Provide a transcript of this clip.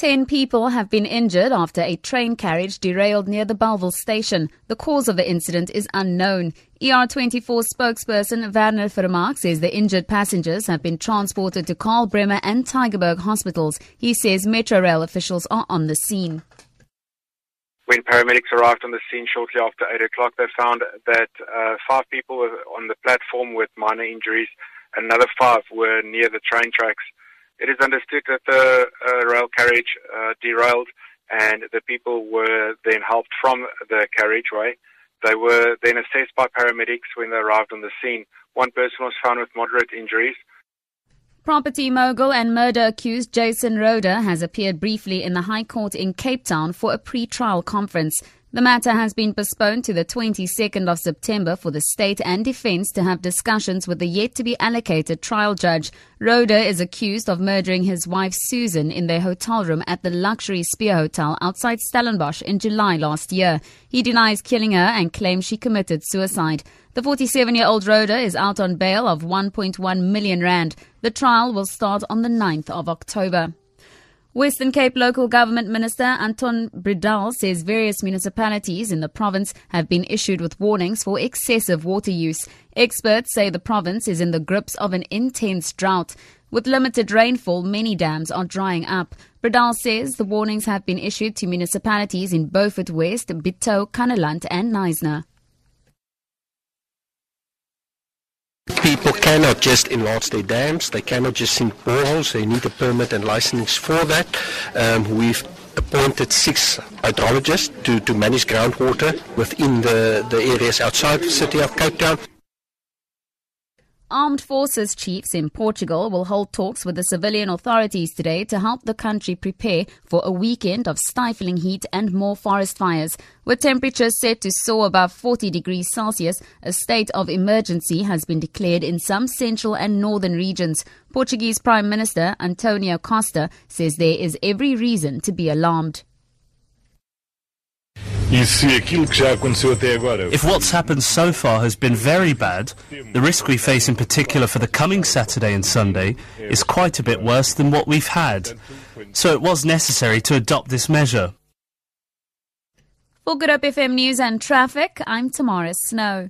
Ten people have been injured after a train carriage derailed near the Bellville station. The cause of the incident is unknown. ER24 spokesperson Werner Vermaak says the injured passengers have been transported to Karl Bremer and Tygerberg hospitals. He says Metrorail officials are on the scene. When paramedics arrived on the scene shortly after 8 o'clock, they found that uh, five people were on the platform with minor injuries. Another five were near the train tracks. It is understood that the uh, rail carriage uh, derailed and the people were then helped from the carriageway. They were then assessed by paramedics when they arrived on the scene. One person was found with moderate injuries. Property mogul and murder accused Jason Rohde has appeared briefly in the High Court in Cape Town for a pre-trial conference. The matter has been postponed to the 22nd of September for the state and defense to have discussions with the yet to be allocated trial judge. Rohde is accused of murdering his wife Susan in their hotel room at the luxury Spier Hotel outside Stellenbosch in July last year. He denies killing her and claims she committed suicide. The 47 year old Rohde is out on bail of 1.1 million rand. The trial will start on the 9th of October. Western Cape Local Government Minister Anton Bredell says various municipalities in the province have been issued with warnings for excessive water use. Experts say the province is in the grips of an intense drought. With limited rainfall, many dams are drying up. Bredell says the warnings have been issued to municipalities in Beaufort West, Bitou, Kannaland and Knysna. People cannot just enlarge their dams, they cannot just sink boreholes, they need a permit and license for that. Um, we've appointed six hydrologists to, to manage groundwater within the, the areas outside the city of Cape Town. Armed forces chiefs in Portugal will hold talks with the civilian authorities today to help the country prepare for a weekend of stifling heat and more forest fires. With temperatures set to soar above 40 degrees Celsius, a state of emergency has been declared in some central and northern regions. Portuguese Prime Minister Antonio Costa says there is every reason to be alarmed. If what's happened so far has been very bad, the risk we face in particular for the coming Saturday and Sunday is quite a bit worse than what we've had. So it was necessary to adopt this measure. For Good Hope FM News and Traffic, I'm Tamara Snow.